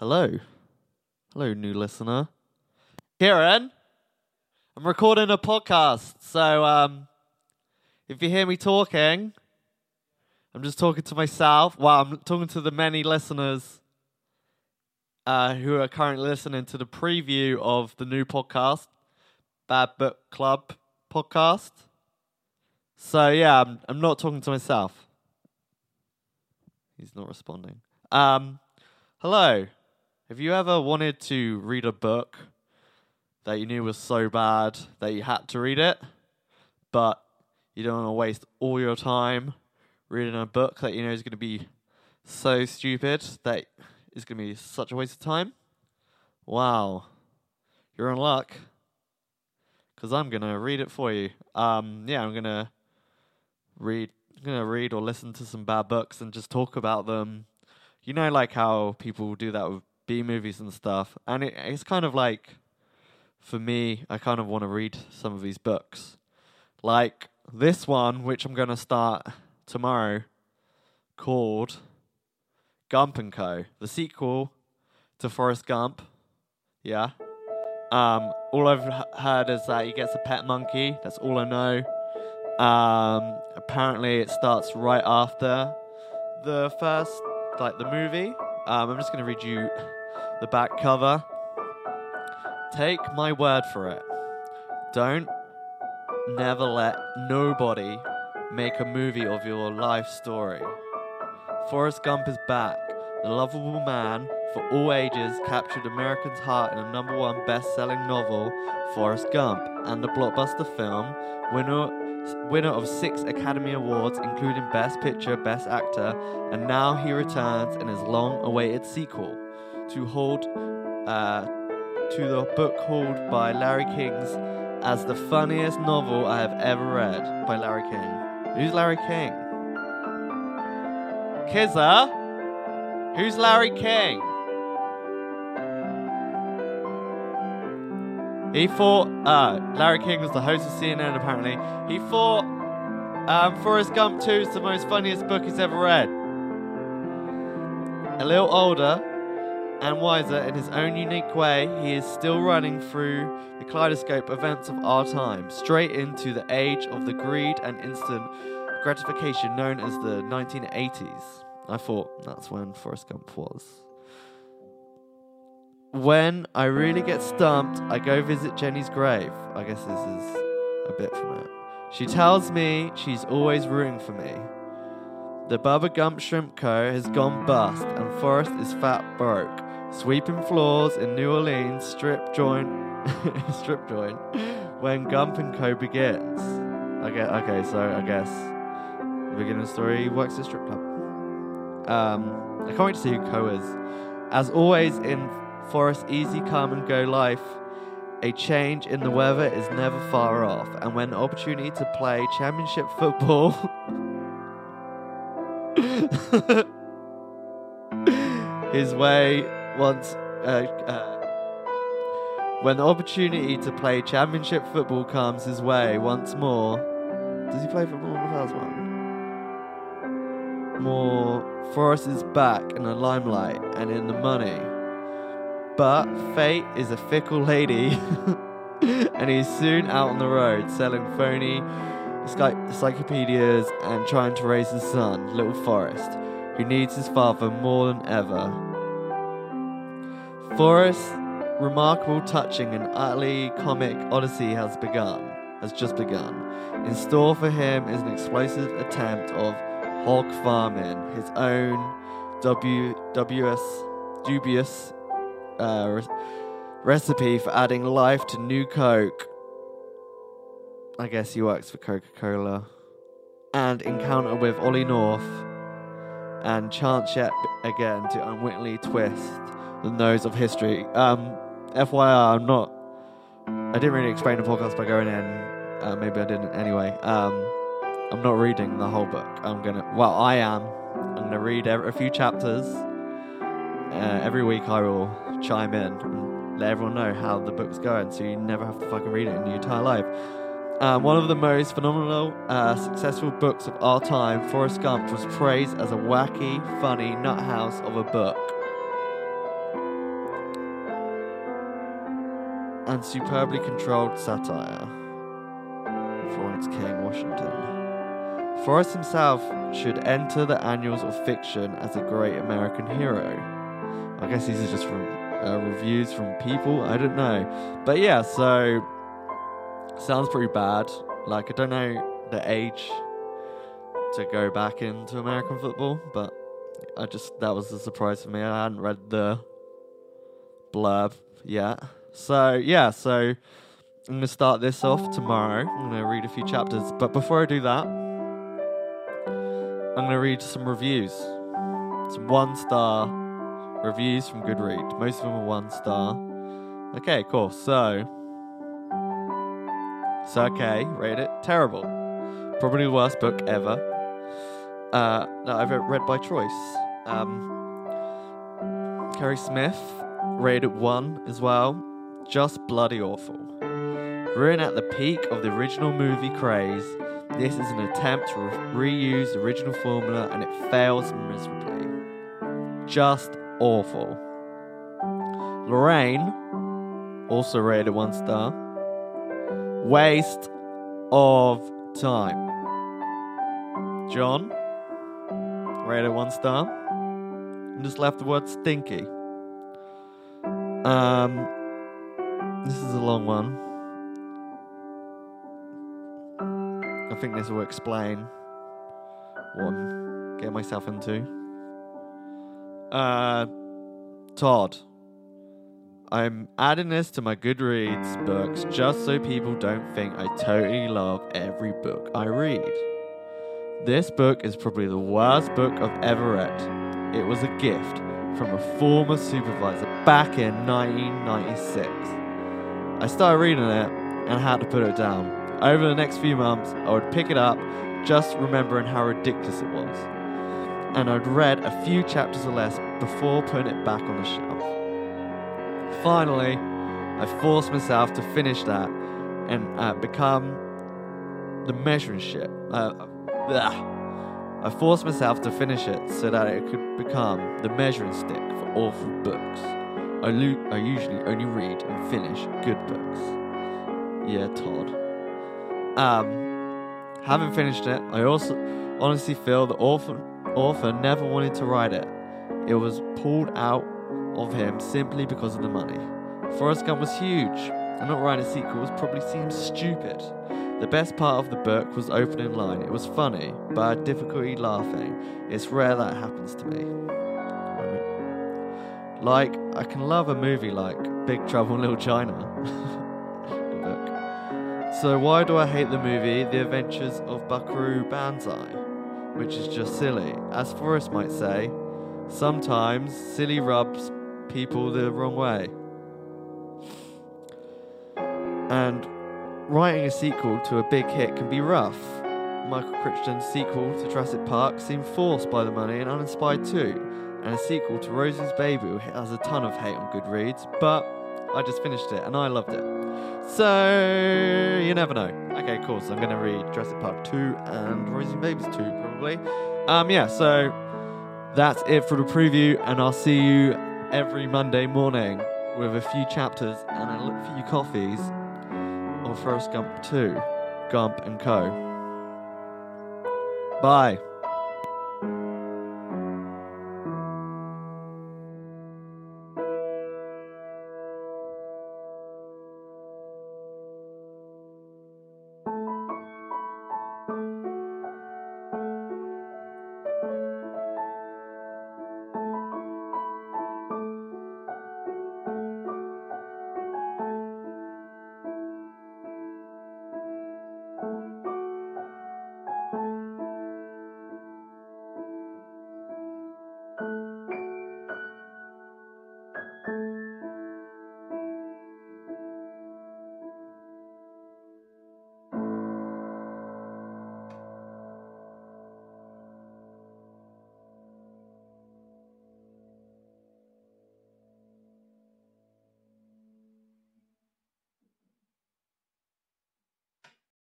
Hello. Hello, new listener. Kieran, I'm recording a podcast. So um, if you hear me talking, I'm just talking to myself. Well, I'm talking to the many listeners uh, who are currently listening to the preview of the new podcast, Bad Book Club podcast. So yeah, I'm, I'm not talking to myself. He's not responding. Um, hello. Have you ever wanted to read a book that you knew was so bad that you had to read it, but you don't want to waste all your time reading a book that you know is going to be so stupid that is going to be such a waste of time? Wow. You're in luck. Because I'm going to read it for you. Um, yeah, I'm going to read I'm gonna read or listen to some bad books and just talk about them. You know, like how people do that with B movies and stuff. And it, it's kind of like, for me, I kind of want to read some of these books, like this one, which I'm gonna start tomorrow, called Gump and Co. The sequel to Forrest Gump. Yeah. Um, all I've h- heard is that he gets a pet monkey. That's all I know. Um, apparently, it starts right after the first, like the movie. Um, I'm just going to read you the back cover. Take my word for it. Don't never let nobody make a movie of your life story. Forrest Gump is back. The lovable man for all ages captured Americans' heart in a number one best selling novel, Forrest Gump, and the blockbuster film, winner winner of six Academy Awards, including Best Picture, Best Actor, and now he returns in his long-awaited sequel to hold uh, to the book hauled by Larry King's as the funniest novel I have ever read by Larry King. Who's Larry King? Kizza? Who's Larry King? He thought uh, Larry King was the host of CNN. Apparently, he thought um, Forrest Gump 2 is the most funniest book he's ever read. A little older and wiser in his own unique way, he is still running through the kaleidoscope events of our time, straight into the age of the greed and instant gratification known as the 1980s. I thought that's when Forrest Gump was. When I really get stumped, I go visit Jenny's grave. I guess this is a bit from it. She tells me she's always rooting for me. The Bubba Gump Shrimp Co. has gone bust, and Forrest is fat broke, sweeping floors in New Orleans strip joint, strip joint, when Gump and Co. begins. Okay, okay, so I guess the beginning of the story works at strip club. Um, I can't wait to see who Co is. As always in Forrest Easy Come and Go life, a change in the weather is never far off, and when opportunity to play championship football his way once uh, uh, when the opportunity to play championship football comes his way once more. Does he play football in the first one more Forrest is back in the limelight and in the money but fate is a fickle lady and he's soon out on the road selling phony ency- encyclopedias and trying to raise his son, little Forrest, who needs his father more than ever. Forrest's remarkable, touching, and utterly comic odyssey has begun, has just begun. In store for him is an explosive attempt of hog farming, his own W WS dubious uh, re- recipe for adding life to new Coke. I guess he works for Coca Cola. And encounter with Ollie North. And chance yet again to unwittingly twist the nose of history. Um, FYI, I'm not. I didn't really explain the podcast by going in. Uh, maybe I didn't anyway. Um, I'm not reading the whole book. I'm gonna. Well, I am. I'm gonna read a few chapters. Uh, every week I will chime in and let everyone know how the book's going, so you never have to fucking read it in your entire life. Um, one of the most phenomenal, uh, successful books of our time, Forrest Gump, was praised as a wacky, funny nut house of a book. and superbly controlled satire. Florence King, Washington. Forrest himself should enter the annals of fiction as a great American hero. I guess these are just from uh, reviews from people. I don't know, but yeah. So sounds pretty bad. Like I don't know the age to go back into American football, but I just that was a surprise for me. I hadn't read the blurb yet. So yeah, so I'm gonna start this off tomorrow. I'm gonna read a few chapters, but before I do that, I'm gonna read some reviews, some one star reviews from Goodreads. Most of them are one star. Okay, cool. So, so okay, rate it terrible. Probably the worst book ever uh, that I've read by choice. Um, Kerry Smith rated one as well. Just bloody awful. Written at the peak of the original movie craze, this is an attempt to re- reuse the original formula and it fails miserably. Just awful. Lorraine also rated one star. Waste of time. John rated one star. And just left the word stinky. Um, this is a long one. I think this will explain what I'm getting myself into. Uh, Todd. I'm adding this to my Goodreads books just so people don't think I totally love every book I read. This book is probably the worst book I've ever read. It was a gift from a former supervisor back in 1996. I started reading it and had to put it down. Over the next few months, I would pick it up, just remembering how ridiculous it was. And I'd read a few chapters or less before putting it back on the shelf. Finally, I forced myself to finish that and uh, become the measuring ship. Uh, I forced myself to finish it so that it could become the measuring stick for awful books. I, lo- I usually only read and finish good books. Yeah, Todd. Um, having finished it, I also honestly feel the author, author never wanted to write it. It was pulled out of him simply because of the money. Forrest Gump was huge, and not writing a sequel probably seems stupid. The best part of the book was opening line. It was funny, but I had difficulty laughing. It's rare that happens to me. Like, I can love a movie like Big Trouble in Little China. So why do I hate the movie The Adventures of Buckaroo Banzai? Which is just silly. As Forrest might say, sometimes silly rubs people the wrong way. And writing a sequel to a big hit can be rough. Michael Crichton's sequel to Jurassic Park seemed forced by the money and uninspired too, and a sequel to Rosie's Baby has a ton of hate on Goodreads, but I just finished it and I loved it. So, you never know. Okay, cool, so I'm gonna read Jurassic Park 2 and Rosie's Babies 2, probably. Um, yeah, so that's it for the preview, and I'll see you every Monday morning with a few chapters and a few coffees or Forrest Gump 2, Gump and Co. Bye.